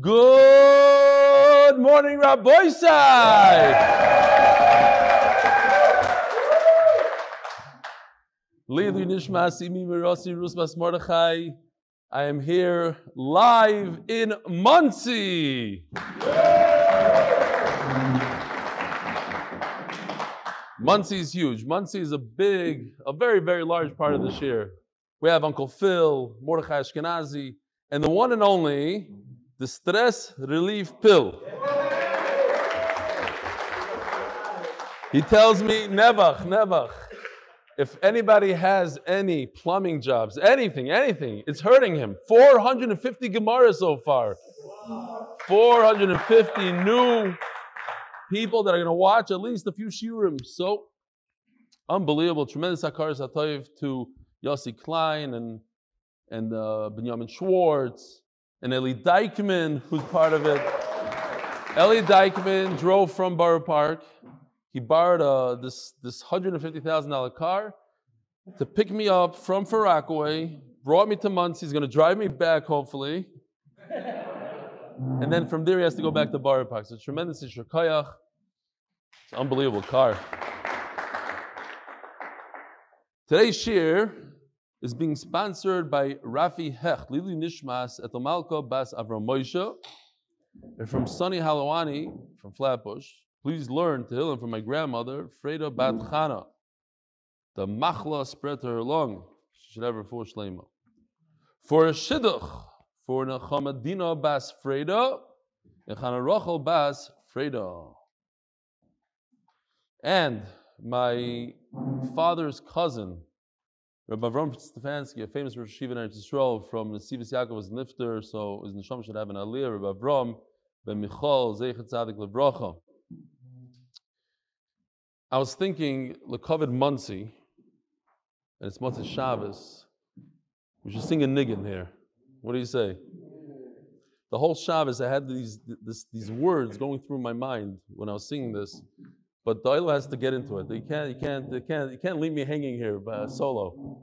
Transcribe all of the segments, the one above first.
Good morning, Rabbi Mordechai. I am here live in Monsey. Monsey is huge. Monsey is a big, a very, very large part of this year. We have Uncle Phil, Mordechai Ashkenazi, and the one and only, the stress relief pill. He tells me, Nevach, Nevach, if anybody has any plumbing jobs, anything, anything, it's hurting him. 450 Gemara so far. 450 new people that are going to watch at least a few shiurim. So unbelievable, tremendous hakaras hatoiv to Yossi Klein and and uh, Benjamin Schwartz and Eli Dykman, who's part of it. Eli Dykman drove from Borough Park. He borrowed uh, this this hundred and fifty thousand dollar car to pick me up from Rockaway, brought me to Monsey. He's going to drive me back, hopefully. And then from there, he has to go back to Borough Park. So tremendous Isher Kayach. It's an unbelievable car. Today's shiur is being sponsored by Rafi Hecht, Lili Nishmas Malka Bas Avram Moshe. And from Sunny Halawani from Flatbush, please learn to Tehillim from my grandmother, Freda Bat Chana. The machla spread to her lung. She should have her full shlema. For a shidduch, for Nechamadina Bas Freda, and Chana Rachel Bas Freda. And my father's cousin, Rabbi Avram Stefansky, a famous Rosh Yeshiva in Yisrael from Nesivos Yaakov was Nifter, so his neshama should have an aliyah. Rabbi Avram ben Michal Zecher Tzadik Levracha. I was thinking Lekovid Monsey, and it's Motzei Shabbos. We should sing a niggin here. What do you say? The whole Shabbos, I had these this, these words going through my mind when I was singing this. But Doyle has to get into it. You can't, you can't, you can't, you can't leave me hanging here uh, solo.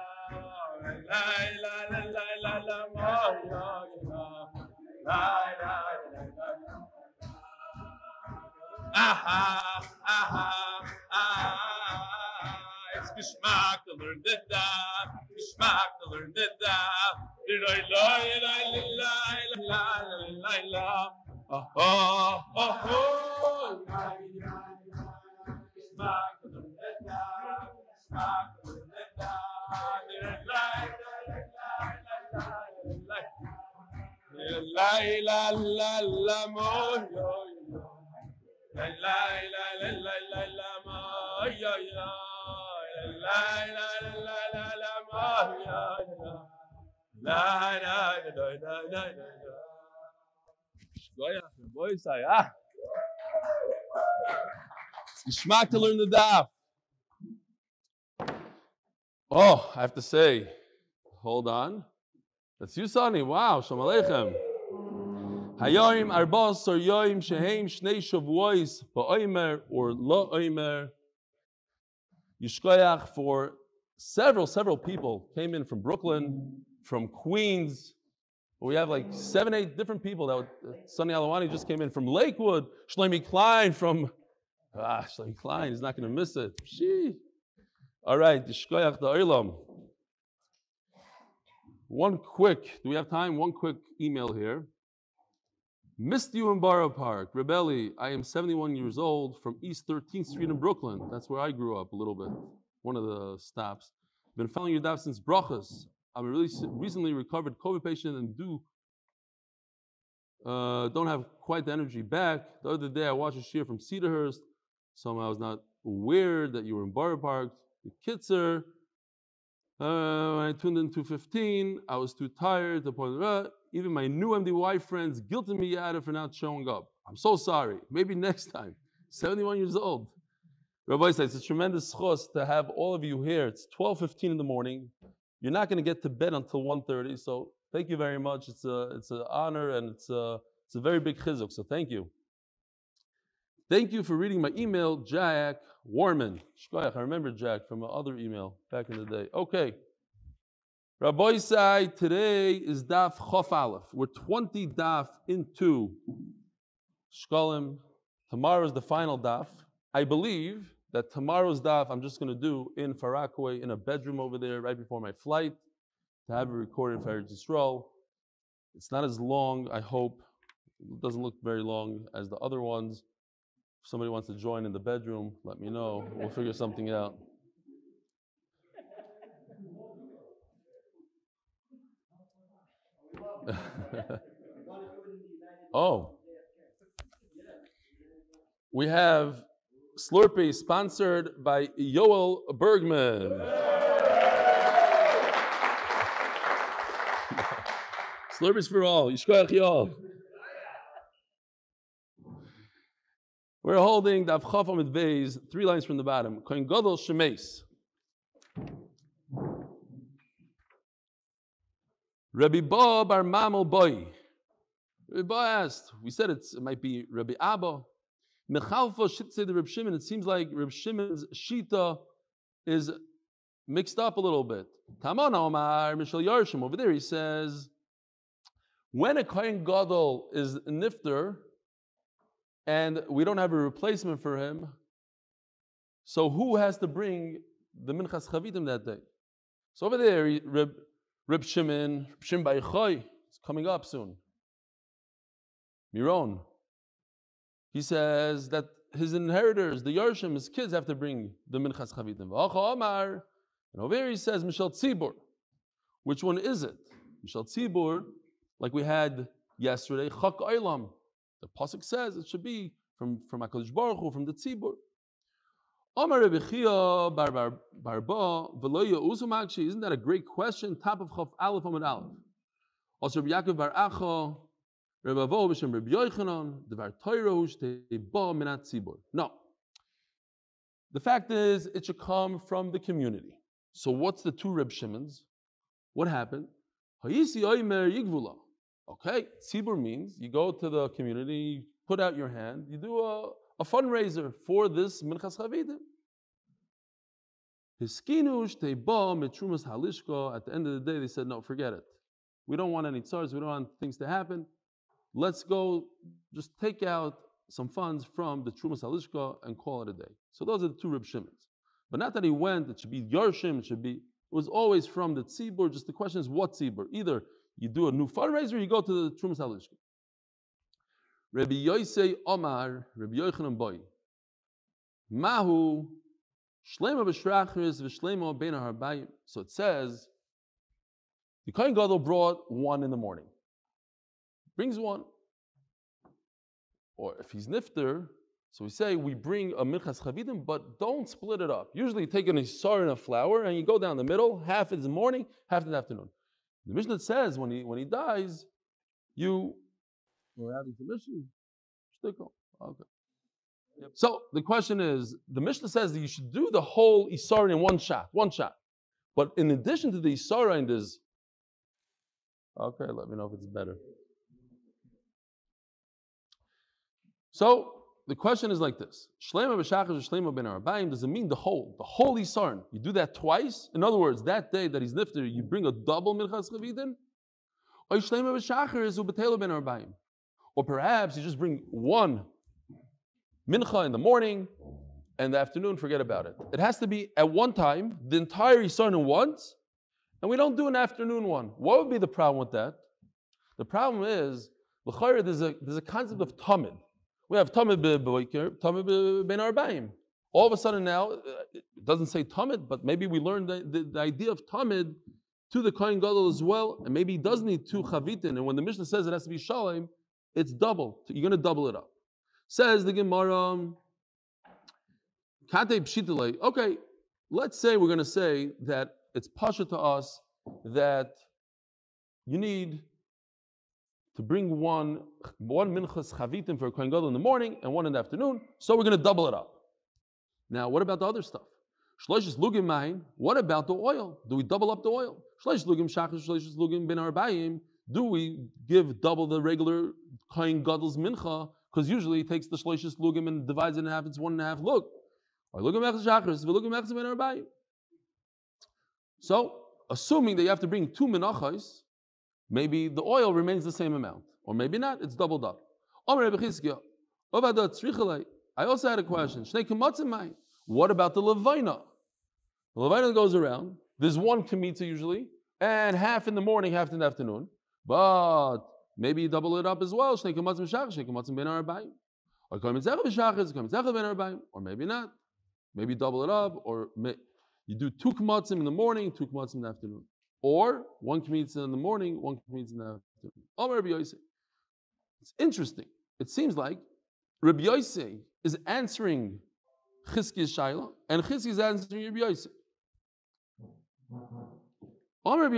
la la la la la la ma ya la la la la aha aha it's geschmack learned it da geschmack learned it da did i lie la la la la la la oh oh oh la la la geschmack learned it da geschmack learned it da la la la. La la la. Boy say ah. It's to learn the daf. Oh, I have to say, hold on. That's you, Sonny. Wow, Shalom Aleichem. Hayoim arbos or yoim shehem shnei shavuos ba'oimer or lo oimer. Yishkoyach for several, several people came in from Brooklyn, from Queens. We have like seven, eight different people. That would, Sonny Alawani just came in from Lakewood. Shlomi Klein from Ah, Shlomo Klein, he's not going to miss it. Shee. All right, the Shkoyach the Olam. One quick, do we have time? One quick email here. Missed you in Borough Park. Rebelli, I am 71 years old from East 13th Street in Brooklyn. That's where I grew up a little bit. One of the stops. Been following your daf since Brachas. I'm a really recently recovered COVID patient and do uh, don't have quite the energy back. The other day I watched a shiur from Cedarhurst. Somehow I was not aware that you were in Borough Park. The Kitzer. Uh, when I tuned in 215, I was too tired to point out. Even my new MDY friends guilted me out of for not showing up. I'm so sorry. Maybe next time. 71 years old. Rabbi says it's a tremendous chos to have all of you here. It's 12:15 in the morning. You're not going to get to bed until 1:30. So thank you very much. It's a it's an honor and it's a it's a very big chizuk. So thank you. Thank you for reading my email, Jack Warman. I remember Jack from another email back in the day. Okay. Rabbi Sai, today is Daf Chof Aleph. We're 20 Daf into Shkolim. Tomorrow is the final Daf. I believe that tomorrow's Daf I'm just going to do in Far Rockaway in a bedroom over there right before my flight to have it recorded for Eretz Yisrael. It's not as long, I hope. It doesn't look very long as the other ones. If somebody wants to join in the bedroom, let me know. We'll figure something out. oh. We have Slurpee sponsored by Yoel Bergman. Slurpees for all. Yishkoyach Yoel. We're holding the Chaf Amid Beis, three lines from the bottom. Kohen Gadol Shemes. Rabbi Ba Bar Mamel Boy. Rabbi Ba asked, we said it might be Rabbi Abba. Mechalfa say the Reb Shimon. It seems like Reb Shimon's Shita is mixed up a little bit. Taman Omar Mishal Yarshim. Over there he says, when a Kohen Gadol is nifter, and we don't have a replacement for him. So who has to bring the Minchas Chavitim that day? So over there, he- Reb, Reb Shimon, Reb Shimon bar Yochai, it's coming up soon. Miron. He says that his inheritors, the Yarshim, his kids have to bring the Minchas Chavitim. V'acha Amar, And over here he says Mishal Tzibur. Which one is it? Mishal Tzibur, like we had yesterday, Chak Olam. The pasuk says it should be from from Hakadosh Baruch Hu, from the tzibur. Amar Rebbe Chia bar bar barba v'lo yauzu makshi. Isn't that a great question? Top of Chaf Aleph Amid Aleph. Also Rebbe Yaakov bar Acha Rebbe Avo b'shem Rebbe Yochanan Devar Torah shteba minat tzibur. No. The fact is, it should come from the community. So what's the two Reb Shimons? What happened? Hayisi oimer. Okay, tzibur means you go to the community, you put out your hand, you do a, a fundraiser for this minchas chavidim. Hiskinush mitrumas halishka. At the end of the day, they said, no, forget it. We don't want any tsars. We don't want things to happen. Let's go, just take out some funds from the trumas halishka and call it a day. So those are the two Reb Shimons. But not that he went. It should be Yarshim. It should be. It was always from the tzibur. Just the question is what tzibur. Either you do a new fundraiser, you go to the Trumas Halishka. Rabbi Yosei Omar, Rabbi Yochanan Boy. Mahu Shlema b'shrachris v'shlema bein harbayim. So it says, the Kohen Gadol brought one in the morning. Brings one. Or if he's nifter, so we say we bring a minchas chavidim, but don't split it up. Usually you take an isar and a flour and you go down the middle. Half is morning, half in the afternoon. The Mishnah says when he when he dies, you we're having. Shtickle. Okay. So the question is, the Mishnah says that you should do the whole Isara in one shot, one shot. But in addition to the Isara, there's okay. Let me know if it's better. So the question is like this: Shlema b'shachar shlema ben arbaim. Does it mean the whole, the whole Isarn? You do that twice. In other words, that day that he's nifter, you bring a double minchas chavidin. Or shlema b'shachar is ubetela ben. Or perhaps you just bring one mincha in the morning and the afternoon, forget about it. It has to be at one time, the entire Yisrael once, and we don't do an afternoon one. What would be the problem with that? The problem is, there's a, there's a concept of tamid. We have tamid b'boiker, tamid ben arbaim. All of a sudden now, uh, it doesn't say tamid, but maybe we learned the, the, the idea of tamid to the Kohen Gadol as well, and maybe he does need two chavitin. And when the Mishnah says it has to be shalom, it's double. You're going to double it up. Says the Gemara, okay, let's say we're going to say that it's pasha to us that you need to bring one one minchas chavitim for kohen gadol in the morning and one in the afternoon. So we're going to double it up. Now, what about the other stuff? Shloishis lugim main. What about the oil? Do we double up the oil? Shloishis lugim shachas, shloishis lugim ben arbayim. Do we give double the regular kohen gadol's mincha? Because usually he takes the shloishis lugim and divides it in half. It's one and a half. Bin arab. so, assuming that you have to bring two menachos, maybe the oil remains the same amount, or maybe not, it's doubled up. I also had a question. What about the levina? The levina goes around. There's one kamitza usually, and half in the morning, half in the afternoon. But maybe you double it up as well. Or maybe not. Maybe double it up, or you do two kamatzim in the morning, two kamatzim in the afternoon. Or one kmitza in the morning, one kmitza in the afternoon. Oh, Yosef. It's interesting. It seems like Rabbi Yosef is answering Chizki's Shaila, and Chizki is answering Rabbi Yosef. Omar oh, Rabbi.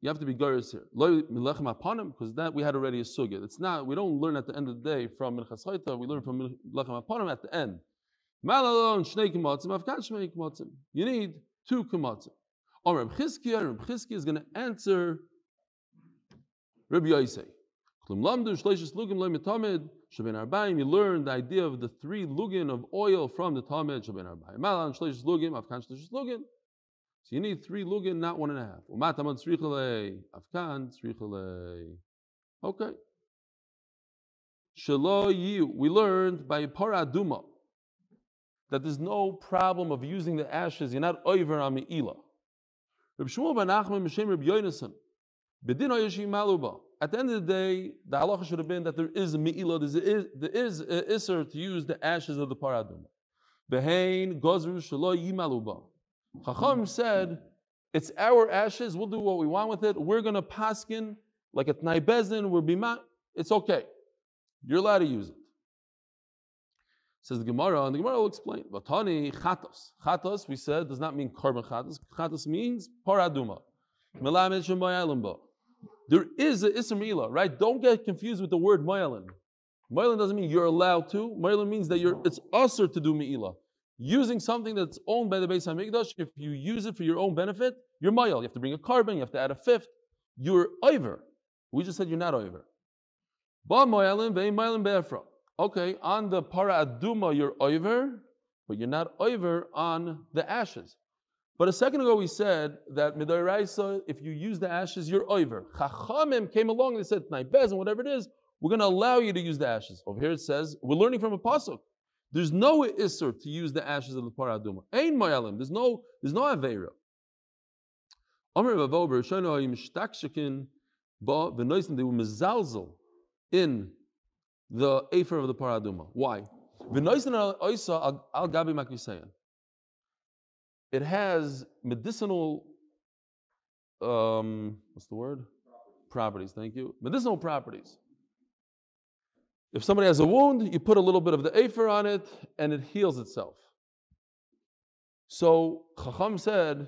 You have to be garis here. Because that we had already a sugya. It's not, we don't learn at the end of the day from Minchas we learn from Lechem Aponim at the end. You need two kimotzim. Or Reb Chizkiya, Reb Chizkiya is going to answer Rabbi Yosef. Klum lamdu shleishis lugim le mitamid, shabin arbaim. You learn the idea of the three lugin of oil from the tamid, shabin arbaim. Malalon shleishis lugim, afkan shleishis lugim. So you need three lugin, not one and a half. Umataman tzrichale, afkan tzrichale. Okay. Shalo you. We learned by paraduma that there's no problem of using the ashes. You're not over on me'ila. Reb Shmuel ben Achman Mishem Reb Yonason. Bedin Maluba. At the end of the day, the halacha should have been that there is a me'ila, there is, there is a isser to use the ashes of the paraduma. Behain gozru shalo yimaluba. Chacham said, it's our ashes, we'll do what we want with it. We're going to paskin like a Tnai Bezin, we're bima, it's okay. You're allowed to use it. Says the Gemara, and the Gemara will explain. Vatani chatos. Chatos, we said, does not mean korban chatos. Chatos means paraduma. There is a isra right? Don't get confused with the word moyalin. Moyalin doesn't mean you're allowed to. Moyalin means that you're it's usher to do me'ilah using something that's owned by the Beis Hamikdash, if you use it for your own benefit, you're mayal. You have to bring a korban, you have to add a fifth. You're over. We just said you're not over. Okay, on the para aduma you're over, but you're not over on the ashes. But a second ago we said that midoraisa, if you use the ashes, you're over. Chachamim came along and they said, Naibez and whatever it is, we're going to allow you to use the ashes. Over here it says, we're learning from a pasuk. There's no isser to use the ashes of the para aduma. Ain mayalim. There's no there's no avera. Amr Ba they were mezalzel in the afer of the paraduma. Why? It has medicinal um, what's the word? Properties. Thank you. Medicinal properties. If somebody has a wound, you put a little bit of the afer on it and it heals itself. So Chacham said,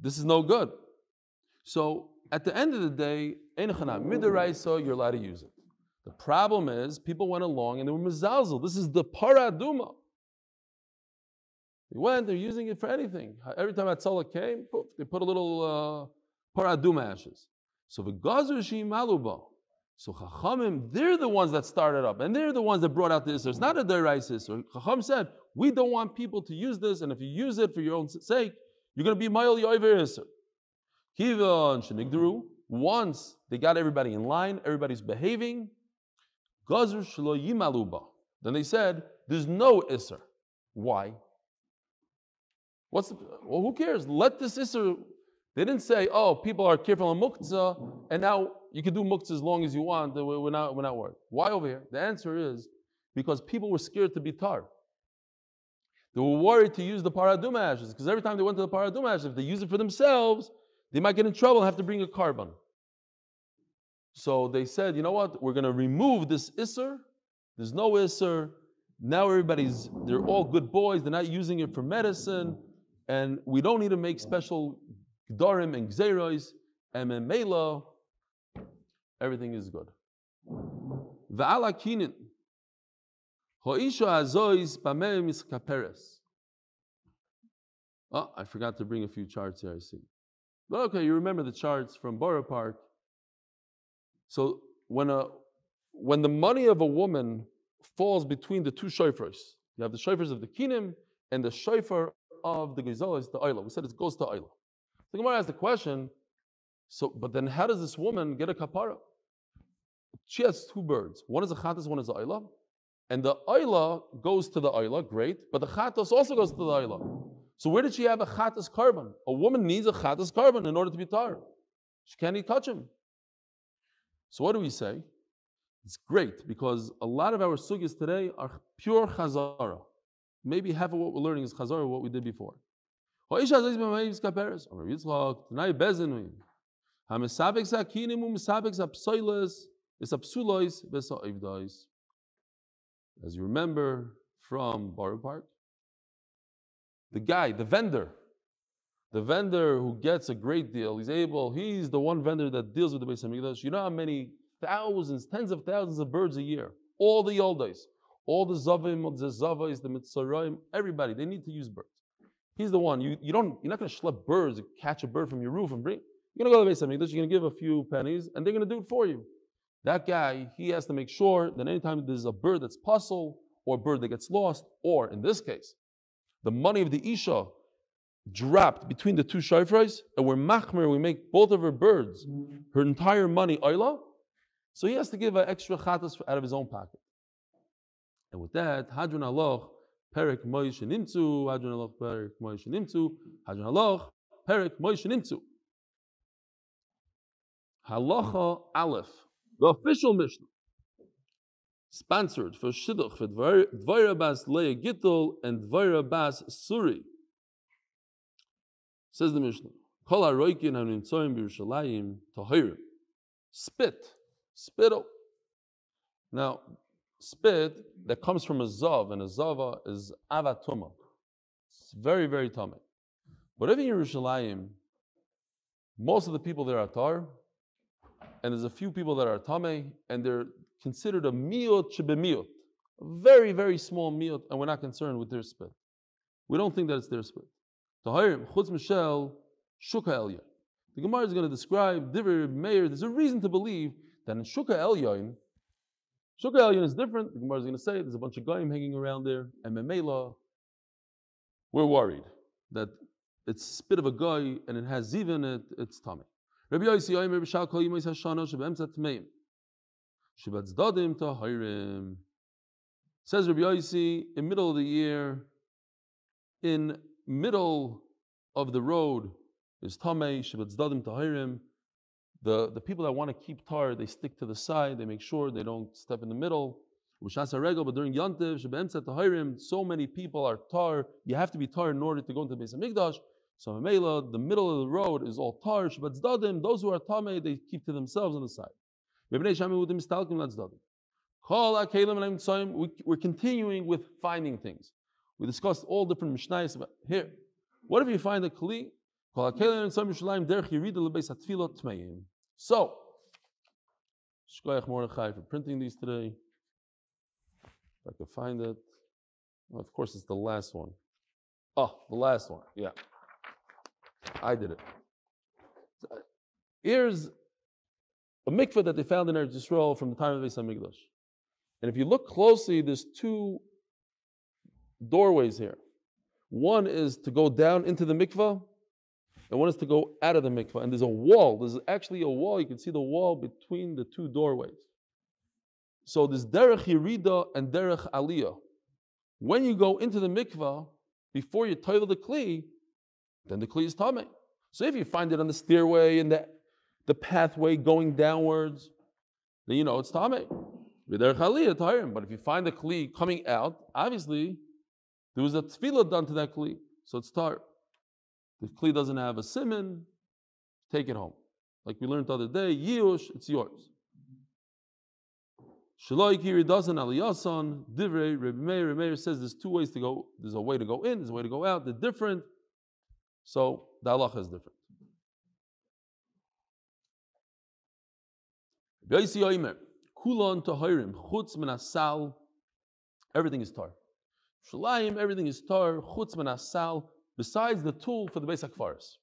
this is no good. So at the end of the day, you're allowed to use it. The problem is people went along and they were mizalzel. This is the paraduma. They went, they're using it for anything. Every time Atzala came, poof, they put a little uh, paraduma ashes. So the gazu shim maluba. So Chachamim, they're the ones that started up, and they're the ones that brought out the Isser. It's not a Derais So Chacham said, we don't want people to use this, and if you use it for your own sake, you're going to be Mayel Yoiver Isser. Kiva and Shenigdaru, once they got everybody in line, everybody's behaving, Gazr Shlo Yimaluba. Then they said, there's no Isser. Why? What's the, well, who cares? Let this Isser. They didn't say, oh, people are careful on Muktzah, and now you can do Muktzah as long as you want. We're not, we're not worried. Why over here? The answer is because people were scared to be tar. They were worried to use the paraduma ashes because every time they went to the paraduma ashes, if they use it for themselves, they might get in trouble and have to bring a korban. So they said, you know what? We're going to remove this isser. There's no isser. Now everybody's, they're all good boys. They're not using it for medicine. And we don't need to make special gdarim and gzeros. And everything is good. Va'ala kinin. Ho'isha azois bameh miskaperes. Oh, I forgot to bring a few charts here, I see. But okay, you remember the charts from Borough Park. So when a when the money of a woman falls between the two shofars, you have the shofars of the kinim and the shofar of the gezalas, the oila. We said it goes to oila. The Gemara asks the question. So, but then how does this woman get a kapara? She has two birds. One is a chatas, one is a. And the oila goes to the oila, great, but the chatas also goes to the oila. So where did she have a chatas korban? A woman needs a chatas korban in order to be tar. She can't even touch him. So what do we say? It's great because a lot of our sugyas today are pure chazara. Maybe half of what we're learning is chazara, what we did before. As you remember from Borough Park, the guy, the vendor, the vendor who gets a great deal, he's able, he's the one vendor that deals with the Beis Hamikdash. You know how many thousands, tens of thousands of birds a year, all the Yoldas, all the Zavim, the Zavais, the Metzoraim, everybody, they need to use birds. He's the one. You, you don't, you're not going to schlep birds, catch a bird from your roof and bring. You're going to go to the Beis Hamikdash, you're going to give a few pennies, and they're going to do it for you. That guy, he has to make sure that anytime there's a bird that's puzzled or a bird that gets lost, or in this case, the money of the Isha dropped between the two shofars, and we're machmer, we make both of her birds, her entire money oila, so he has to give an extra chatas out of his own pocket. And with that, Hadron Aloch, Perik Moish Nimtzu, Hadron Aloch, Perik Moish Nimtzu, Hadron Aloch, Perik Moish Nimtzu. Halacha Aleph. The official Mishnah, sponsored for Shidduch for Dvaira Bas Gittel and Dvaira Bas Suri. Says the Mishnah, Kol HaRoikin HaNimtzoyim B'Yerushalayim Tahirim. Spit, spittle. Now, spit that comes from a zav, and a zava is avatuma. It's very, very tummy. But if in Yerushalayim, most of the people there are tar, and there's a few people that are tame, and they're considered a miot shebemiot, a very, very small miot, and we're not concerned with their spit. We don't think that it's their spit. Tahirim, chutz Michel, shuka elya. The Gemara is going to describe Divir Meir. There's a reason to believe that in Shuka Elyon, Shuka Elyon is different. The Gemara is going to say there's a bunch of goyim hanging around there, and Memela, we're worried that it's spit of a guy and it has ziv in it, it's tummy. Rabbi Yossi Yomer b'shal kol yimos hashana tahirim. Says Rabbi Yossi, in middle of the year, in middle of the road is tamei shebatzdadim tahirim. The, the people that want to keep tar, they stick to the side, they make sure they don't step in the middle. But during Yantiv, Shebemtzat Tahirim, so many people are tar. You have to be tar in order to go into the Beis Hamikdash. So Mamela, the middle of the road is all tarsh, but zdadim, those who are tame, they keep to themselves on the side. We're continuing with finding things. We discussed all different mishnayos here. What if you find a kli? So, Shkoyach Mordechai for printing these today. If I could find it. Well, of course, it's the last one. Oh, the last one. Yeah. I did it. Here's a mikveh that they found in Eretz Yisrael from the time of Beis Hamikdash. And if you look closely, there's two doorways here. One is to go down into the mikveh, and one is to go out of the mikveh. And there's a wall. There's actually a wall. You can see the wall between the two doorways. So there's derech yirida and derech aliyah. When you go into the mikvah, before you toil the kli, then the kli is tame. So if you find it on the stairway and the, the pathway going downwards, then you know it's tame. But if you find the kli coming out, obviously there was a tevilah done to that kli, so it's tar. The kli doesn't have a simon, take it home. Like we learned the other day, yiush, it's yours. Shaloi kiri doesn't aliyasan, divrei, Rebbe Meir, Rebbe Meir says there's two ways to go, there's a way to go in, there's a way to go out, they're different. So the halacha is different. Tahirim, chutz everything is tar. Shalayim, everything is tar, chutz menasal, besides the tool for the basic forest.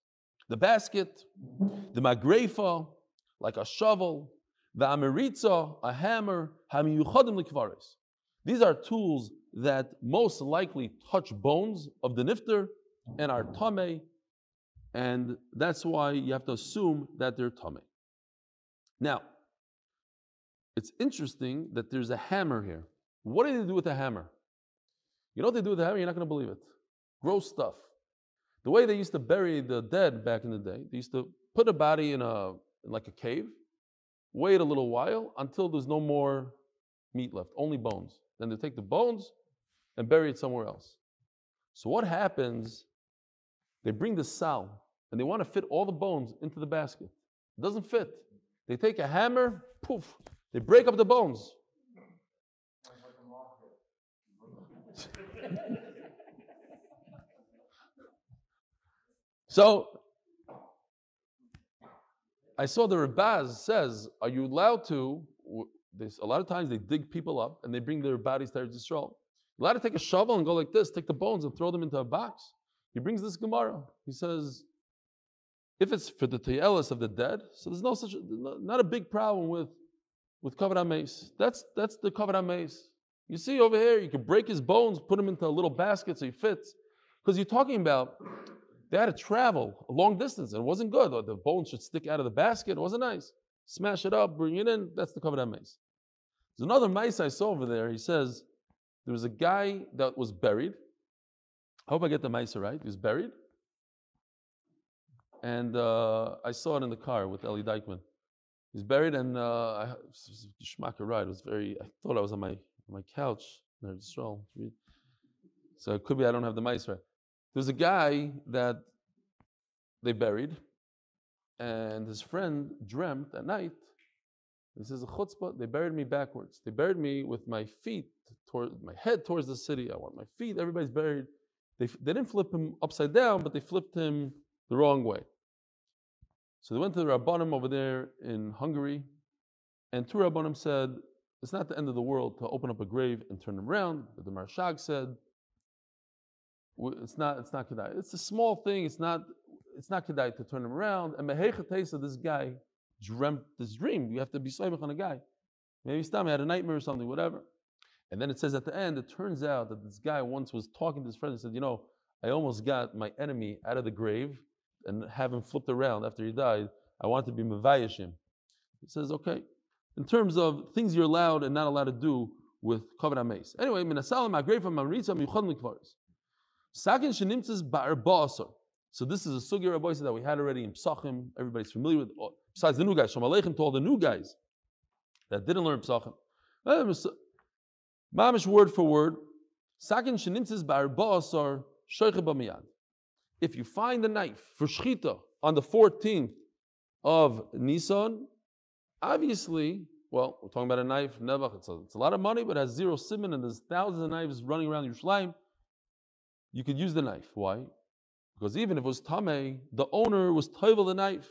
The basket, the magrefa, like a shovel, the ameritza, a hammer, hamiyuchadim likvaris. These are tools that most likely touch bones of the nifter and are tame, and that's why you have to assume that they're tame. Now, it's interesting that there's a hammer here. What did they do with a hammer? You know what they do with the hammer? You're not going to believe it. Gross stuff. The way they used to bury the dead back in the day, they used to put a body in a in like a cave, wait a little while until there's no more meat left, only bones. Then they take the bones and bury it somewhere else. So what happens? They bring the sal and they want to fit all the bones into the basket. It doesn't fit. They take a hammer, poof, they break up the bones. so I saw the Rabaz says, Are you allowed to? This, a lot of times they dig people up and they bring their bodies to Eretz Yisrael. You're allowed to take a shovel and go like this, take the bones and throw them into a box. He brings this Gemara. He says, if it's for the Tayelis of the dead, so there's no such, not a big problem with with covered mace. That's that's the covered mace. You see over here, you could break his bones, put him into a little basket so he fits. Because you're talking about they had to travel a long distance and it wasn't good. The bones should stick out of the basket. It wasn't nice. Smash it up, bring it in. That's the covered mace. There's another mice I saw over there. He says there was a guy that was buried. I hope I get the mice right. He was buried. And uh, I saw it in the car with Ellie Dykeman. He's buried, and uh, I, Shmaka ride. It was very. I thought I was on my my couch. So it could be I don't have the mice right. There's a guy that they buried, and his friend dreamt at night. This is "A chutzpah." They buried me backwards. They buried me with my feet toward my head towards the city. I want my feet. Everybody's buried. They, they didn't flip him upside down, but they flipped him the wrong way. So they went to the Rabbanim over there in Hungary, and two Rabbanim said, it's not the end of the world to open up a grave and turn them around. But the Maharshag said, it's not, it's not kedai. It's a small thing. It's not, it's not kedai to turn them around. And Mehechatesa, this guy dreamt this dream. You have to be soymach on a guy. Maybe Stam had a nightmare or something, whatever. And then it says at the end, it turns out that this guy once was talking to his friend and said, you know, I almost got my enemy out of the grave and have him flipped around after he died. I want to be Mavayashim. He says, okay. In terms of things you're allowed and not allowed to do with Kavod Mace. Anyway, Minasalam Agrefa Maritza Michad Mikvaris. Sakin Shenimtzes Ba'ar Ba'asar. So this is a sugi Rabbi that we had already in Psachim. Everybody's familiar with. Besides the new guys, Shalom Aleichem to all the new guys that didn't learn Psachim. Eh, mamish word for word. Sakin Shenimtzes Ba'ar Ba'asar Shoiche B'miyad if you find a knife for shchita on the 14th of Nisan, obviously, well, we're talking about a knife, Nevach, it's a, it's a lot of money, but it has zero simon, and there's thousands of knives running around Yerushalayim. You could use the knife. Why? Because even if it was Tameh, the owner was Toivel the knife.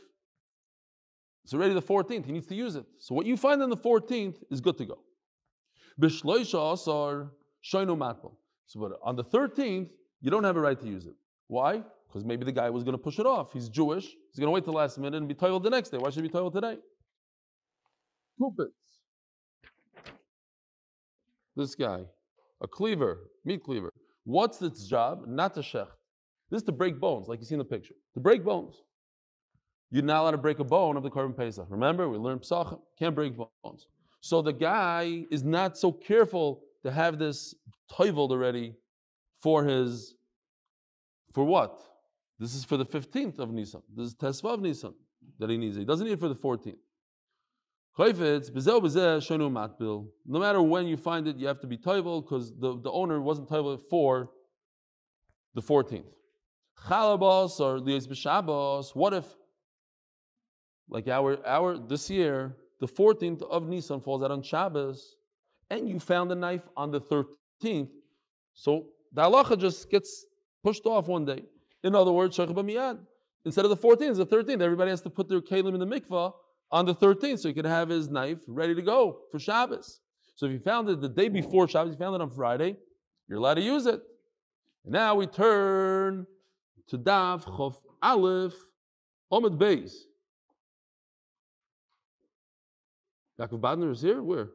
It's already the 14th, he needs to use it. So what you find on the 14th is good to go. So but on the 13th, you don't have a right to use it. Why? Because maybe the guy was going to push it off. He's Jewish. He's going to wait till the last minute and be toiled the next day. Why should he be toiled today? Kupitz. This guy, a cleaver, meat cleaver. What's its job? Not to shech. This is to break bones, like you see in the picture. To break bones. You're not allowed to break a bone of the korban pesach. Remember, we learned psachim, can't break bones. So the guy is not so careful to have this toiveled already for his, for what? This is for the 15th of Nisan. This is Tesvav Nisan that he needs. He doesn't need it for the 14th. No matter when you find it, you have to be toivel because the, the owner wasn't toivel for the 14th. Chalabos or lios b'shabos. What if, like our our this year, the 14th of Nisan falls out on Shabbos, and you found a knife on the 13th, so the halacha just gets pushed off one day. In other words, shaycha b'miyad. Instead of the 14th, it's the 13th. Everybody has to put their kalim in the mikvah on the 13th, so he could have his knife ready to go for Shabbos. So if you found it the day before Shabbos, you found it on Friday, you're allowed to use it. And now we turn to Dav Chof Aleph Omid Beis. Yaakov Badner is here? Where?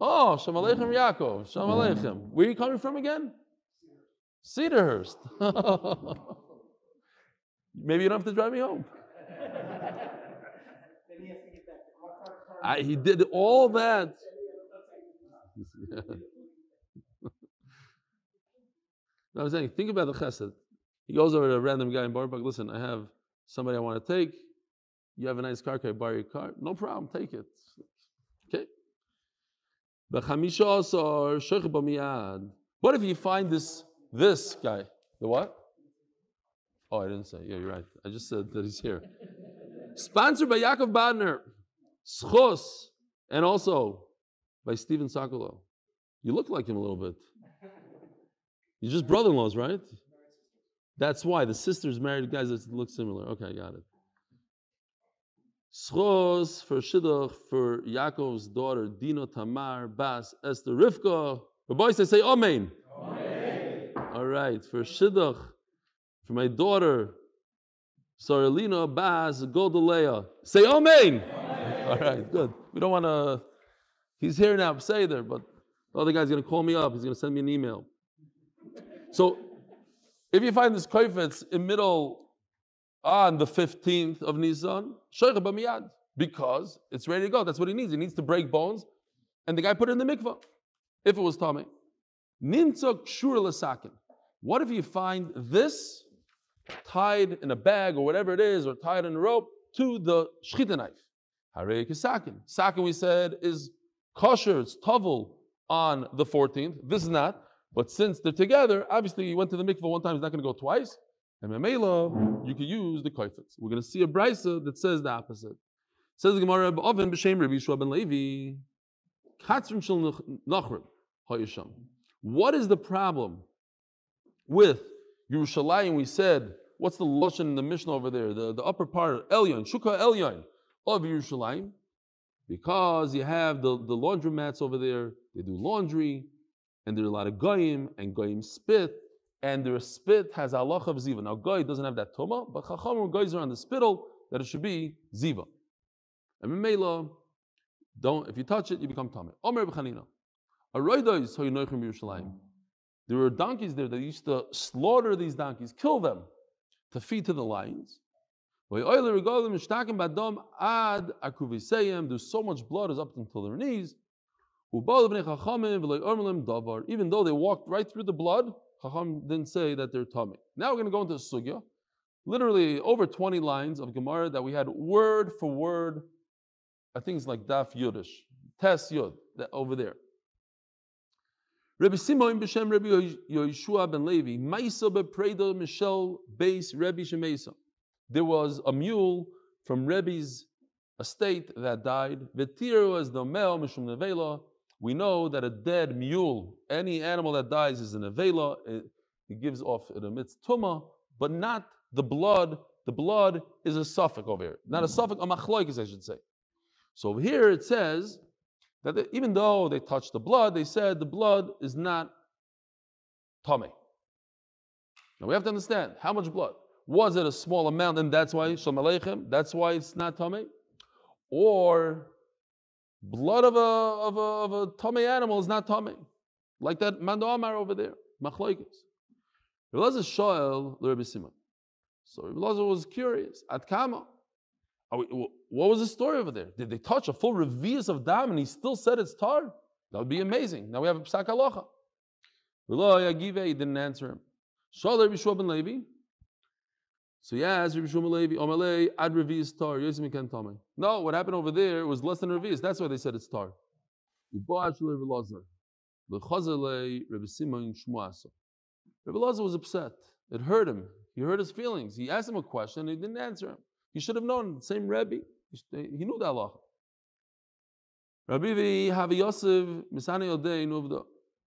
Oh, Shalom Aleichem Yaakov. Shalom Aleichem. Where are you coming from again? Cedarhurst. Maybe you don't have to drive me home. I, he did all that. I was saying, think about the chesed. He goes over to a random guy in Borough Park. Listen, I have somebody I want to take. You have a nice car. Can I borrow your car? No problem. Take it. Okay. What if you find this this guy? The what? Oh, I didn't say. Yeah, you're right. I just said that he's here. Sponsored by Yaakov Badner, Schos, and also by Stephen Sakolo. You look like him a little bit. You're just brother-in-laws, right? That's why the sisters married guys that look similar. Okay, I got it. Schos for Shidduch for Yaakov's daughter Dino Tamar Bas Esther Rivka. The boys say, say Amen. Amen. All right, for Shidduch for my daughter Saralina Bas Goldalea. Say Amen. Amen. All right, good. We don't want to. He's here now, say there, but the other guy's going to call me up. He's going to send me an email. So, if you find this koifetz in middle on the 15th of Nisan, b'miyad, because it's ready to go. That's what he needs. He needs to break bones, and the guy put it in the mikvah. If it was tummy, nintzok shur lesakin. What if you find this tied in a bag or whatever it is, or tied in a rope to the shchita knife? Harei kisakin. Sakin we said is kosher. It's tavel on the 14th. This is not. But since they're together, obviously you went to the mikvah one time, he's not going to go twice. And Mamela, you can use the koifetz. We're going to see a brisa that says the opposite. Says the Gemara, "Oven b'shem Rabbi Yishua ben Levi, katzrim shel nachrim ha'yisham." What is the problem with Yerushalayim? We said, what's the lashon in the Mishnah over there? The, the upper part, Elyon, Shuka Elyon of Yerushalayim, because you have the the laundromats over there. They do laundry, and there are a lot of goyim, and goyim spit, and their spit has Allah of ziva. Now, goy doesn't have that tuma, but chacham goys are on the spittle that it should be ziva. And Mimela, don't if you touch it, you become tameh. Omer b'chanina. Aroidois hoyinoichim Yerushalayim. There were donkeys there that used to slaughter these donkeys, kill them, to feed to the lions. There's so much blood is up until their knees. Even though they walked right through the blood, Chacham didn't say that they're tummy. Now we're going to go into sugya. Literally over 20 lines of Gemara that we had word for word. Uh, I think it's like Daf Yudish, Tes Yud, over there. Rabbi Simon b'Shem Rabbi Yoshua ben Levi, Maisa bePredo Michel Beis Rabbi Shemesa. There was a mule from Rebbe's estate that died. V'tiru the male mishum nevela we know that a dead mule, any animal that dies is an avela, it, it gives off, it emits tuma, but not the blood. The blood is a safek over here. Not a mm-hmm. safek, a machloikis, I should say. So here it says that they, even though they touched the blood, they said the blood is not tummy. Now we have to understand how much blood. Was it a small amount and that's why Shalom Aleichem, that's why it's not tummy? Or Blood of a of a of a tummy animal is not tummy, like that mando amar over there. Machloikis. Rabbi shoel l'Rebbe Simon. So Rabbi was curious. At kama, what was the story over there? Did they touch a full revius of dam and he still said it's tar? That would be amazing. Now we have a psak halacha. He didn't answer him. Shalom Rabbi Shua ben Levi. So yeah, as Rabbi Shua Levi, Omalei ad revius tar, Yosem Ikan Tomei. No, what happened over there was less than revius. That's why they said it's tar. Uba Shalom Rabbi Lazar. L'chazalei Rabbi Simon Shmuaso. Rabbi Lazar was upset. It hurt him. He hurt his feelings. He asked him a question and he didn't answer him. He should have known. Same Rebbe. He eh, knew the halacha. Rabbi Vi Havi Yosef Misani Odei Nuvda.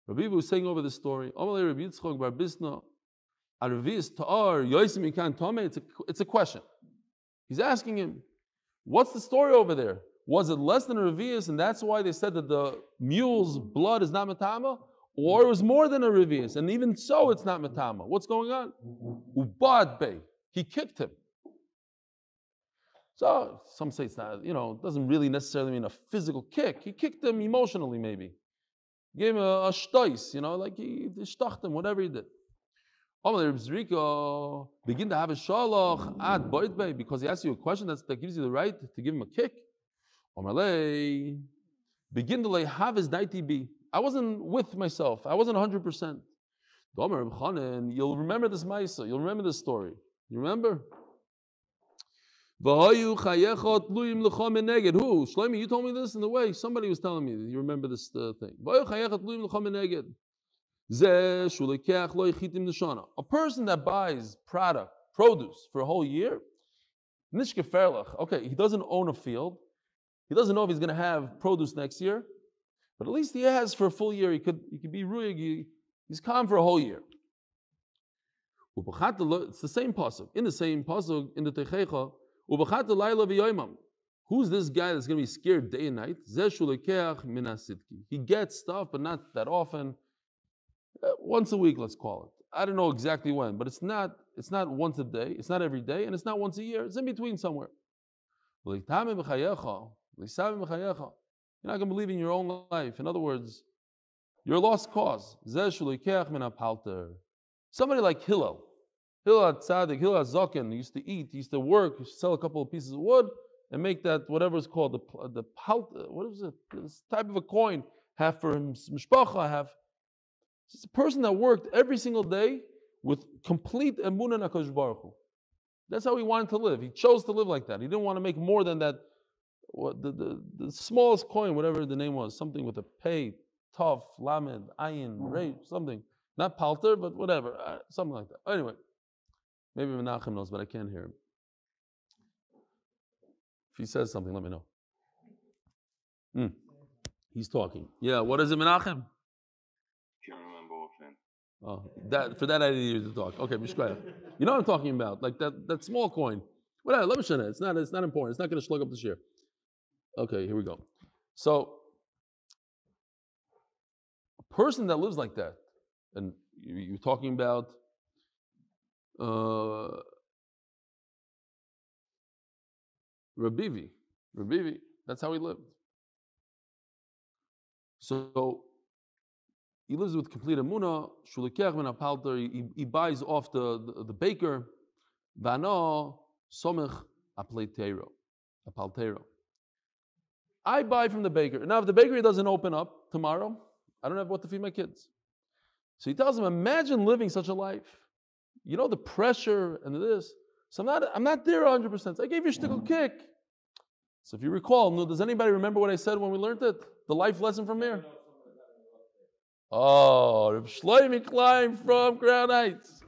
Rabbi was saying over the story. Omalei Rabbi Yitzchok Bar Bisna. Arvis Ta'ar Ikan Tome. It's a question. He's asking him, what's the story over there? Was it less than a revius, and that's why they said that the mule's blood is not matama, or it was more than a revius, and even so, it's not matama? What's going on? Ubad Bey. He kicked him. So some say it's not, you know, it doesn't really necessarily mean a physical kick. He kicked him emotionally, maybe. Gave him a, a you know, like he, he him, whatever he did. Begin to have a shalach at boit bay because he asks you a question that gives you the right to give him a kick. Begin to lay have his be. I wasn't with myself. I wasn't 100%. Omer Reb Chanan, you'll remember this maisa. You'll remember this story. You remember? Who? Shlomi, you told me this in the way. Somebody was telling me. You remember this uh, thing. A person that buys product, produce for a whole year. Okay, he doesn't own a field. He doesn't know if he's going to have produce next year, but at least he has for a full year. He could he could be ruig. He, he's calm for a whole year. It's the same pasuk. In the same pasuk in the Techecha. Who's this guy that's going to be scared day and night? He gets stuff, but not that often. Uh, once a week, let's call it. I don't know exactly when, but it's not. It's not once a day. It's not every day, and it's not once a year. It's in between somewhere. You're not going to believe in your own life. In other words, you're a lost cause. Somebody like Hillel, Hillel Tzaddik, Hillel Zokin used to eat, used to work, used to sell a couple of pieces of wood and make that whatever is called, the the what is it? This type of a coin, half for his mishpacha, half. It's a person that worked every single day with complete emunah in HaKadosh Baruch Hu. That's how he wanted to live. He chose to live like that. He didn't want to make more than that. What the, the, the smallest coin, whatever the name was, something with a pay, tough, lamed, ayin, ray, something. Not palter, but whatever, uh, something like that. Anyway, maybe Menachem knows, but I can't hear him. If he says something, let me know. Hmm. He's talking. Yeah, what is it, Menachem? Oh, that for that I didn't talk. Okay, Mishkaya. You know what I'm talking about? Like that that small coin. Whatever. Let me show. It's not. It's not important. It's not going to slug up the share. Okay, here we go. So, a person that lives like that, and you, you're talking about. Uh, Rabivi, Rabivi, that's how he lived. So he lives with complete emuna. Shulekech min apalter. He, buys off the, the, the baker. Vano somech apleitero, apaltero. I buy from the baker. Now, if the bakery doesn't open up tomorrow, I don't have what to feed my kids. So he tells him, imagine living such a life. You know the pressure and this. So I'm not, I'm not there 100%. I gave you a shtickle kick. So if you recall, does anybody remember what I said when we learned it? The life lesson from here? Oh, Reb Shloimi Klein from Crown Heights.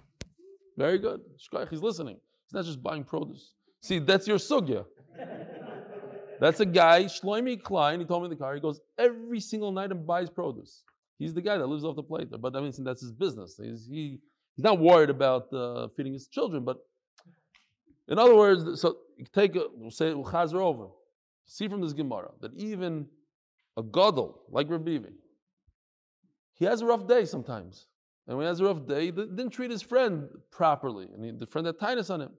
Very good. He's listening. He's not just buying produce. See, that's your sugya. That's a guy, Shloimi Klein, he told me in the car, he goes every single night and buys produce. He's the guy that lives off the plate but I mean, that's his business. He's, he, he's not worried about uh, feeding his children, but in other words, so take a, we'll say, we'll over. See from this Gemara that even a gadol like Rabivi, he has a rough day sometimes. And when he has a rough day, he didn't treat his friend properly. And he, the friend had tightness on him.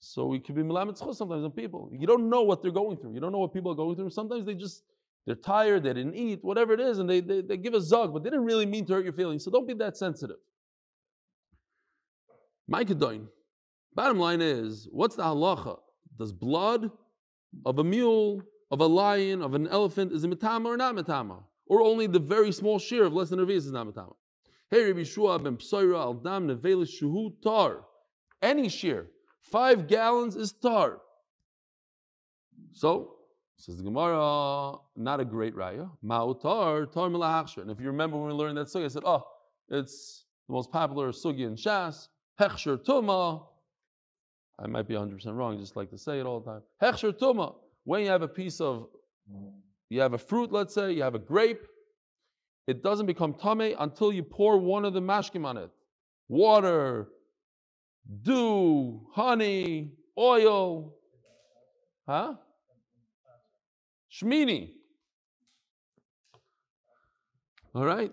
So we could be melamed sometimes on people. You don't know what they're going through. You don't know what people are going through. Sometimes they just, they're tired, they didn't eat, whatever it is, and they, they, they give a zug, but they didn't really mean to hurt your feelings. So don't be that sensitive. Ma'ikedoin. Bottom line is, what's the halacha? Does blood of a mule, of a lion, of an elephant is it mitama or not mitama? Or only the very small shear of less than a revius is not mitama? Hey, Rabbi Shua ben Psoira al dam nevelis shuhu tar. Any shear, five gallons is tar. So, says the Gemara, not a great raya. Ma'utar, tar milahachshir. And if you remember when we learned that sugi, I said, oh, it's the most popular sugi in Shas, hechshir tuma. I might be 100% wrong, just like to say it all the time. Hechshir tuma. When you have a piece of, you have a fruit, let's say, you have a grape, it doesn't become tame until you pour one of the mashkim on it. Water, dew, honey, oil. Huh? Shmini. All right.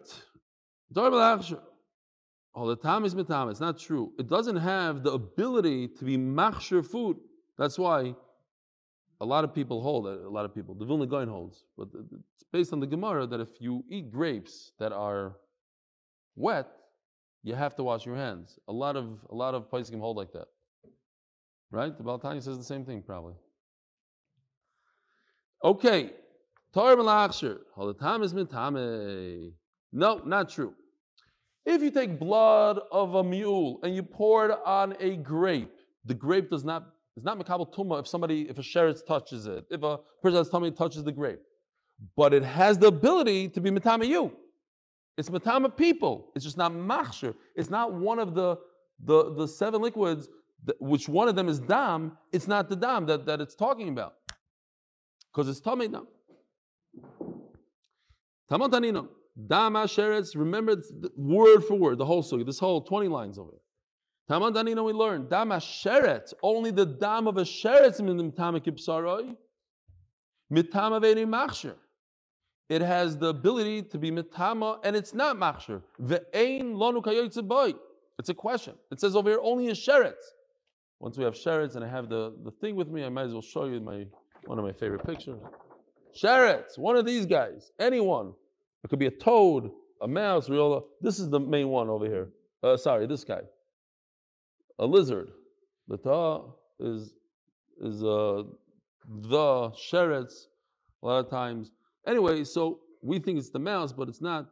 All the time is mitam. It's not true. It doesn't have the ability to be machshir food. That's why a lot of people hold. A lot of people, the Vilna Gaon holds, but it's based on the Gemara that if you eat grapes that are wet, you have to wash your hands. A lot of a lot of can hold like that, right? The Baltani says the same thing probably. Okay, Torah Malachshir, all the time is mitame. No, not true. If you take blood of a mule and you pour it on a grape, the grape does not it's not makabel tuma if somebody, if a sheretz touches it, if a person has tummy touches the grape. But it has the ability to be matama you. It's matama people. It's just not machshir. It's not one of the, the, the seven liquids, which one of them is dam. It's not the dam that, that it's talking about. Because it's tummy dam. Tamantanino. Dam sheretz, remember word for word, the whole sugi, this whole 20 lines over here. Taman Danino we learned dam sheret. Only the dam of a sheret min mitama kipsaroi. Mitama ve'ni machshir. It has the ability to be mitama, and it's not machshir. Ve'ein lonu kayoytze It's a question. It says over here only a sheret. Once we have sherets and I have the, the thing with me, I might as well show you my one of my favorite pictures. Sherets, one of these guys, anyone. It could be a toad, a mouse, real. This is the main one over here. Uh, sorry, this guy a lizard. The is is uh, the sherets a lot of times. Anyway, so we think it's the mouse, but it's not.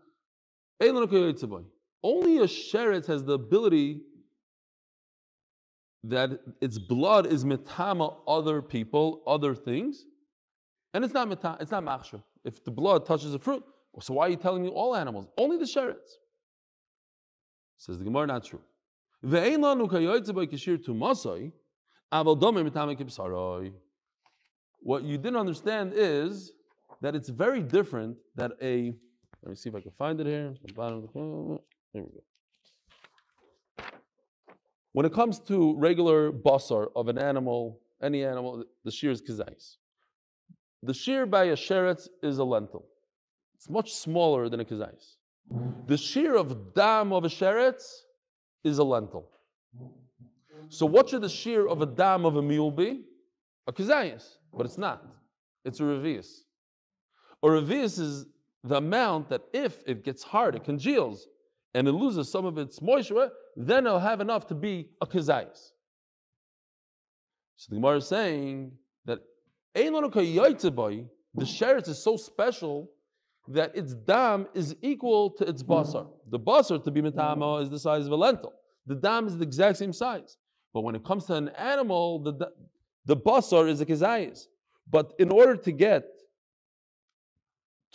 Only a sheret has the ability that its blood is metama other people, other things, and it's not mitama, it's not machshav. If the blood touches a fruit, so why are you telling me all animals? Only the sherets. Says the Gemara, not true. What you didn't understand is that it's very different that a let me see if I can find it here. The bottom of the there we go. When it comes to regular basar of an animal, any animal, the shear is kizais. The shear by a sheretz is a lentil. It's much smaller than a kizais. The shear of dam of a sheretz is a lentil. So what should the shear of a dam of a mule be? A kazayas, but it's not. It's a revius. A revius is the amount that if it gets hard, it congeals, and it loses some of its moisture, then it'll have enough to be a kazayas. So the Gemara is saying that the sheretz is so special that its dam is equal to its basar. The basar to be mitama is the size of a lentil. The dam is the exact same size. But when it comes to an animal, the, the basar is a kizayis. But in order to get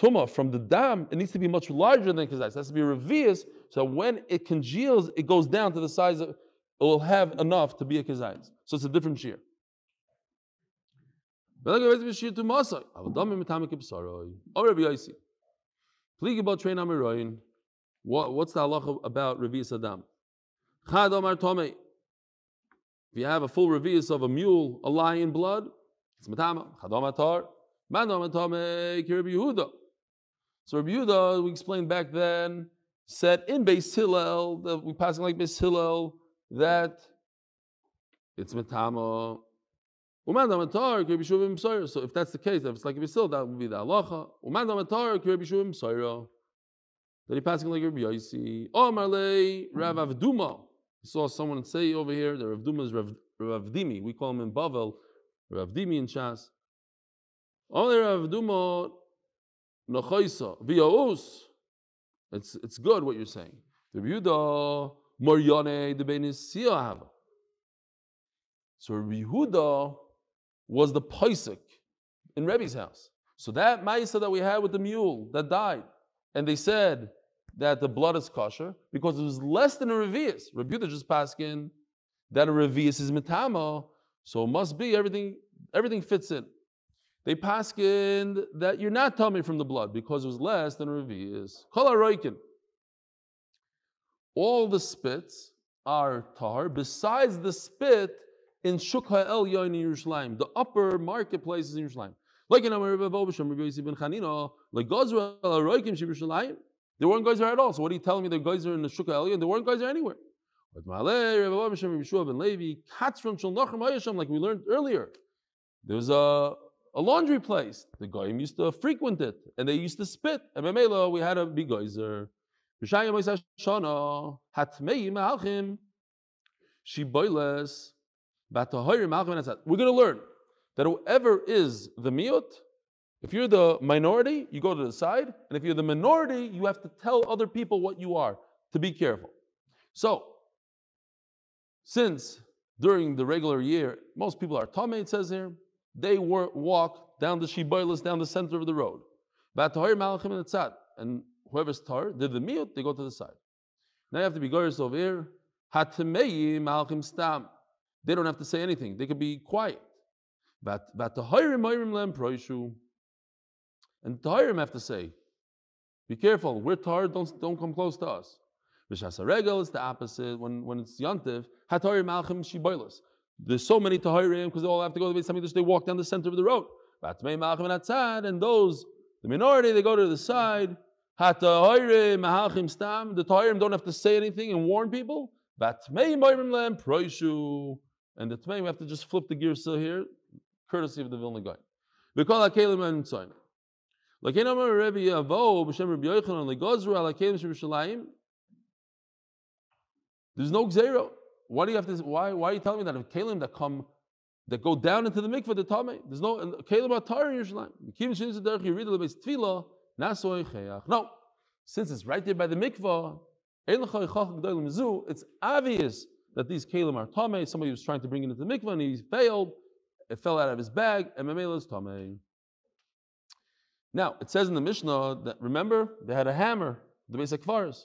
tuma from the dam, it needs to be much larger than kizayis. It has to be revius. So when it congeals, it goes down to the size of, it will have enough to be a kizayis. So it's a different shear. What's the halacha about revius adam? If you have a full revius of a mule, a lion blood, it's matama. Chadom atar. Mandom atame Rabbi Yehuda. So Rabbi Yehuda, we explained back then, said in Beis Hillel, we passing like Beis Hillel, that it's matama. So if that's the case, if it's like Beis Hillel, that would be the halacha. That he passing like Rabbi Yossi. Omar le Rav mm-hmm. Avduma saw someone say over here, the Rav Duma is Rav, Rav Dimi. We call him in Bavel, Rav Dimi in Shas. Only Rav Duma Nachaisa Viyaus. It's it's good what you're saying. The Yehuda Mariane the Benis Hava. So Rabbi Yehuda was the Paisik in Rebbe's house. So that Maisa that we had with the mule that died, and they said that the blood is kosher because it was less than a revius. Yehuda just passed in that a revius is mitama, so it must be everything. Everything fits in. They paskin that you're not tummy from the blood because it was less than a revius. All the spits are tar besides the spit in Shuk El Yoin in Yerushalayim, the upper marketplaces in Yerushalayim. Like in Amar Rebbe Bobasham, Rebbe Yossi ben Chanina, like Gozra El Roikim Yerushalayim. They weren't Geyser at all. So what are you telling me? The Geyser in the Shuk El Yoin? there weren't Geyser anywhere. But Malay, Rebbe Bobasham, Rebbe Shua ben Levi, Katzron Shal Nachem Hayasham, like we learned earlier. There was a, a laundry place. The Goyim used to frequent it, and they used to spit. And Memela, we had a big Geyser. B'shayim Moisés Shana, Hatmei Malchim, Shiboiles, we're going to learn that whoever is the miut, if you're the minority, you go to the side, and if you're the minority, you have to tell other people what you are to be careful. So, since during the regular year, most people are tame, it says here, they walk down the shiboilas, down the center of the road. And whoever's tar, they're the miut, they go to the side. Now you have to be goyers over here. Malchim stam. They don't have to say anything. They could be quiet. But but the Hirim Hirim Lem Proishu. And the have to say, be careful, we're tired, don't, don't come close to us. B'shas is the opposite. When, when it's Yantiv, Hatayim Malchim Shiboilas. There's so many Tahirim because they all have to go to the Hamidrash, they walk down the center of the road. Batmei Malchim and and those, the minority, they go to the side. Hatayim Malchim Stam. The Tahirim don't have to say anything and warn people. Batmei Moirim Lem Proishu. And the Tmei, we have to just flip the gear still here, courtesy of the Vilna Gaon. We call Akelim and Tzayin. Like in Amar Rebbe Yavo, B'Shem Rebbe Yochanan, ala Kelim Yerushalayim. There's no zero. Why do you have to? Why? Why are you telling me that if Kalim that come, that go down into the mikvah, the tame? There's no Kalim atar in Yerushalayim. Kim chayach. No, since it's right there by the mikvah, it's obvious that these kalim are tame. Somebody was trying to bring it into the mikvah and he failed. It fell out of his bag, and memela is tame. Now it says in the Mishnah that remember they had a hammer, the basic kvaris.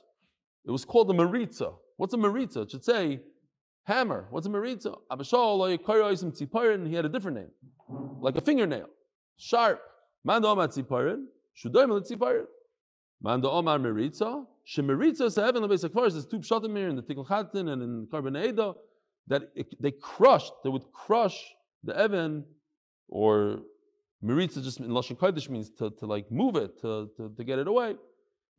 It was called a maritza. What's a maritza? It should say hammer. What's a maritza? Abishal he had a different name, like a fingernail, sharp. Manda omar tziparin, shudoim tziparin. Manda omar maritza, Shemeritza seven lebes akvaris. There's two pshatim here in the Tikkel Chatin and in Korban Eda that it, they crushed. They would crush the Evan or Meritza just in Lashon Kodesh means to, to like move it, to, to, to get it away.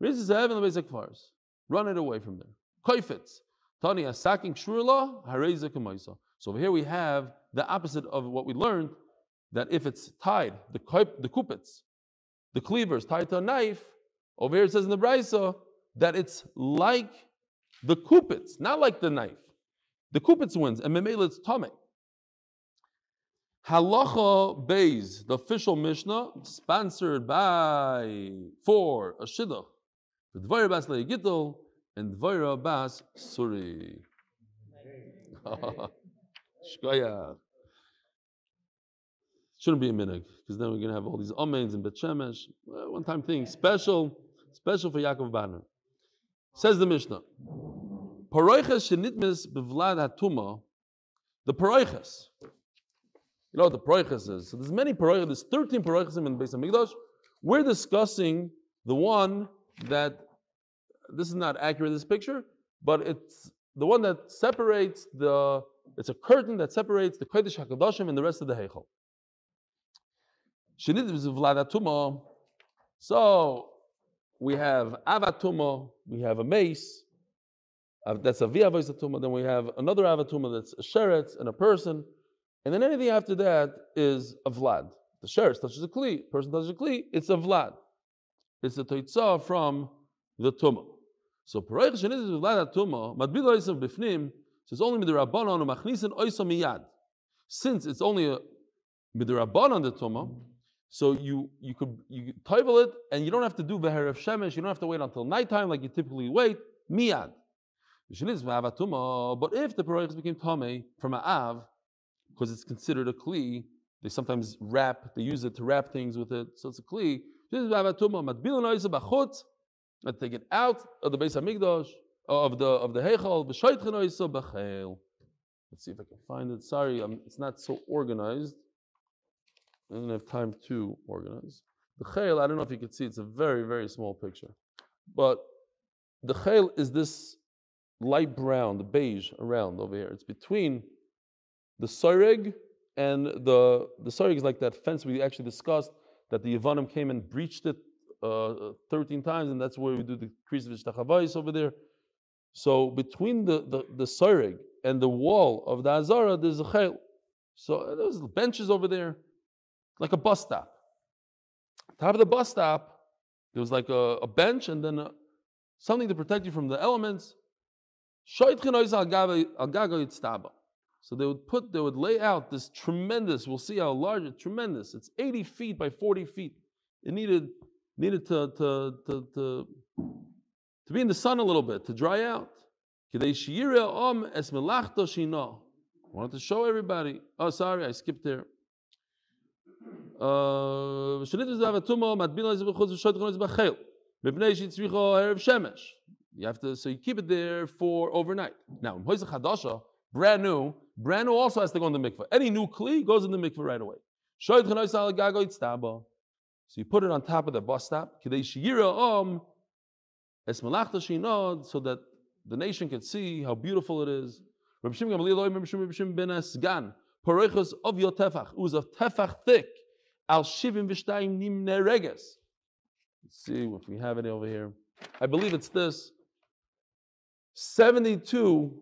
Meritza seven lebes akvaris. Run it away from there. Koifetz. Tani asaking shurla hareza kamaisa. So over here we have the opposite of what we learned that if it's tied, the the kupets, the cleavers tied to a knife, over here it says in the Brisa that it's like the kupitz, not like the knife. The kupitz wins, and memela it's tame. Halacha Beis, the official Mishnah, sponsored by for a shidduch, the Dvaira Bas Gittel and Dvaira Bas Suri. Shkoyach. Shouldn't be a minute because then we're going to have all these amens and bet shemesh. One time thing, special, special for Yaakov Banner. Says the Mishnah, bevlad hatuma, the paroiches. You know what the paroiches is? So there's many paroiches, there's 13 paroiches in the Beis HaMikdash. We're discussing the one that, this is not accurate, this picture, but it's the one that separates the, it's a curtain that separates the Kodesh HaKadoshim and the rest of the hatuma. So, we have avatuma, we have a mace, that's a via. Then we have another avatuma that's a sheretz and a person, and then anything after that is a vlad. The sheretz touches a kli, person touches a kli, it's a vlad. It's a toitza from the tuma. So shenit is vlad tuma. Madbil oisav bifnim says only midrabanon umachnisin oisa miyad. Since it's only a the tuma, So you you could you toivel it, and you don't have to do ve'erev shemesh. You don't have to wait until nighttime like you typically wait. Miyad. But if the paroichs became tame from a av, because it's considered a kli, they sometimes wrap. They use it to wrap things with it, so it's a kli. Let's take it out of the base Hamikdash of the of the heichal. Let's see if I can find it. Sorry, i it's not so organized. I don't have time to organize. The chayil, I don't know if you can see, it's a very, very small picture. But the chayil is this light brown, the beige around over here. It's between the soreg and the the soreg is like that fence we actually discussed that the Yavanim came and breached it uh, 13 times, and that's where we do the Kriz Vishtachavais over there. So between the, the, the and the wall of the Azara, there's a chayil. So there's benches over there like a bus stop. Top of the bus stop, there was like a, a bench and then a, something to protect you from the elements. So they would put, they would lay out this tremendous, we'll see how large tremendous. It's 80 feet by 40 feet. It needed needed to, to, to, to, to be in the sun a little bit, to dry out. Wanted to show everybody. Oh, sorry, I skipped there. You have to, so you keep it there for overnight. Now, brand new, brand new also has to go in the mikveh. Any new kli goes in the mikveh right away. So you put it on top of the bus stop, so that the nation can see how beautiful it is. Ben Asgan, of your tefach, it was a tefach thick. Al Shivim Vishtayim Nimne Reges. Let's see if we have it over here. I believe it's this. 72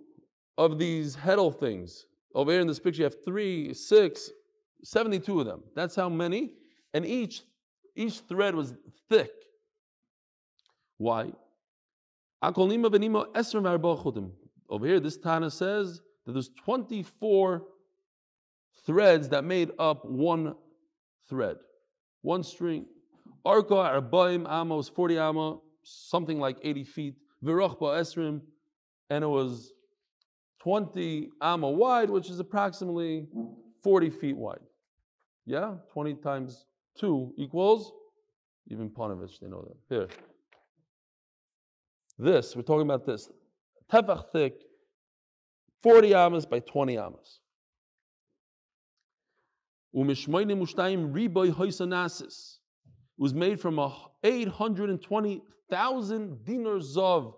of these heddle things. Over here in this picture, you have three, six, 72 of them. That's how many. And each, each thread was thick. Why? Over here, this Tana says that there's 24 threads that made up one thread, one string. Arka Arbaim Amos, 40 Amma, something like 80 feet. Virachba Esrim, and it was 20 Amma wide, which is approximately 40 feet wide. Yeah, 20 times 2 equals, even Panovich, they know that. Here. This, we're talking about this. Tefach thick, 40 amas by 20 amas. Umishmoini mushtayim riboy hoisanasis. was made from a 820,000 dinars of,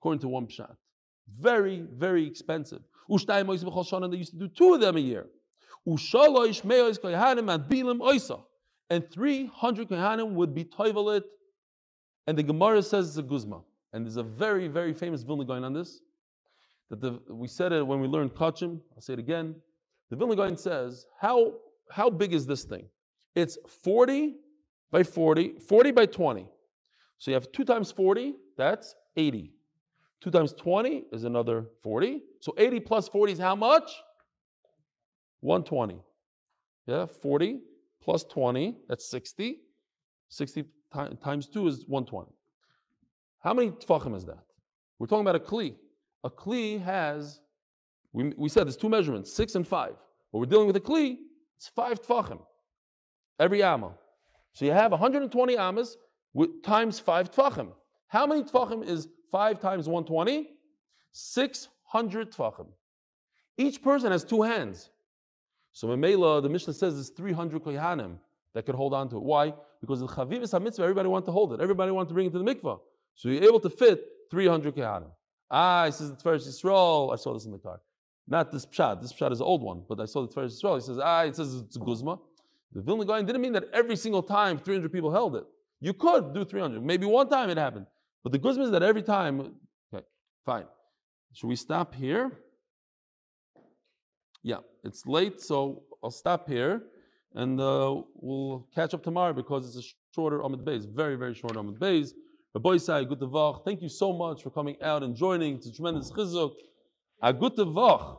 according to one pshat. Very, very expensive. Ushtayim ois b'chol they used to do two of them a year. Ushaloish me'ois kohanim and bilim oisa. And 300 kohanim would be toivelit. And the Gemara says it's a guzma. And there's a very, very famous Vilna Gaon on this. That the, we said it when we learned Kachim. I'll say it again. The Vilna says, how how big is this thing? It's 40 by 40, 40 by 20. So you have 2 times 40, that's 80. 2 times 20 is another 40. So 80 plus 40 is how much? 120. Yeah, 40 plus 20, that's 60. 60 times 2 is 120. How many tfachim is that? We're talking about a kli. A kli has, we, we said there's two measurements, 6 and 5. But we're dealing with a kli, it's five tfachim every amma. So you have 120 ammas with, times five tfachim. How many tfachim is five times 120? 600 tfachim. Each person has two hands. So Mamela, the Mishnah says there's 300 kohanim that could hold on to it. Why? Because the chaviv is mitzvah, everybody wanted to hold it. Everybody wanted to bring it to the mikvah. So you're able to fit 300 kohanim. Ah, he says the first Yisrael. I saw this in the car. Not this pshat. This pshat is an old one, but I saw the first Israel. He says, ah, it says it's guzma. The Vilna Gaon didn't mean that every single time 300 people held it. You could do 300. Maybe one time it happened. But the guzma is that every time. Okay, fine. Should we stop here? Yeah, it's late, so I'll stop here. And uh, we'll catch up tomorrow because it's a shorter Amud Beis, very, very short Amud Beis. Rabbi Isai, good. Thank you so much for coming out and joining. It's a tremendous chizuk. A gute Woche.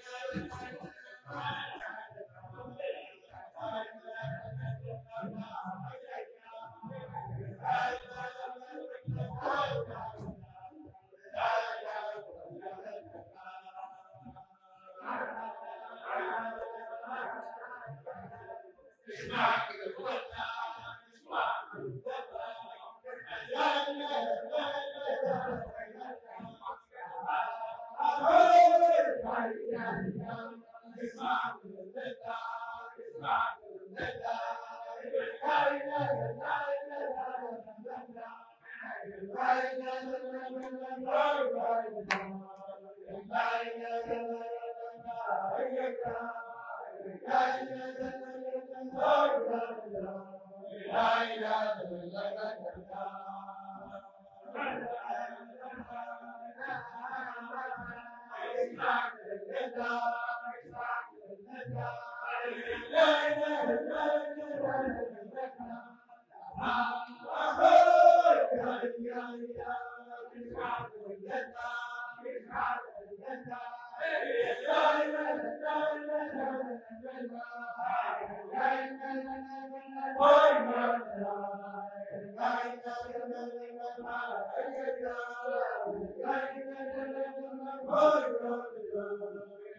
It's not.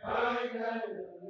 I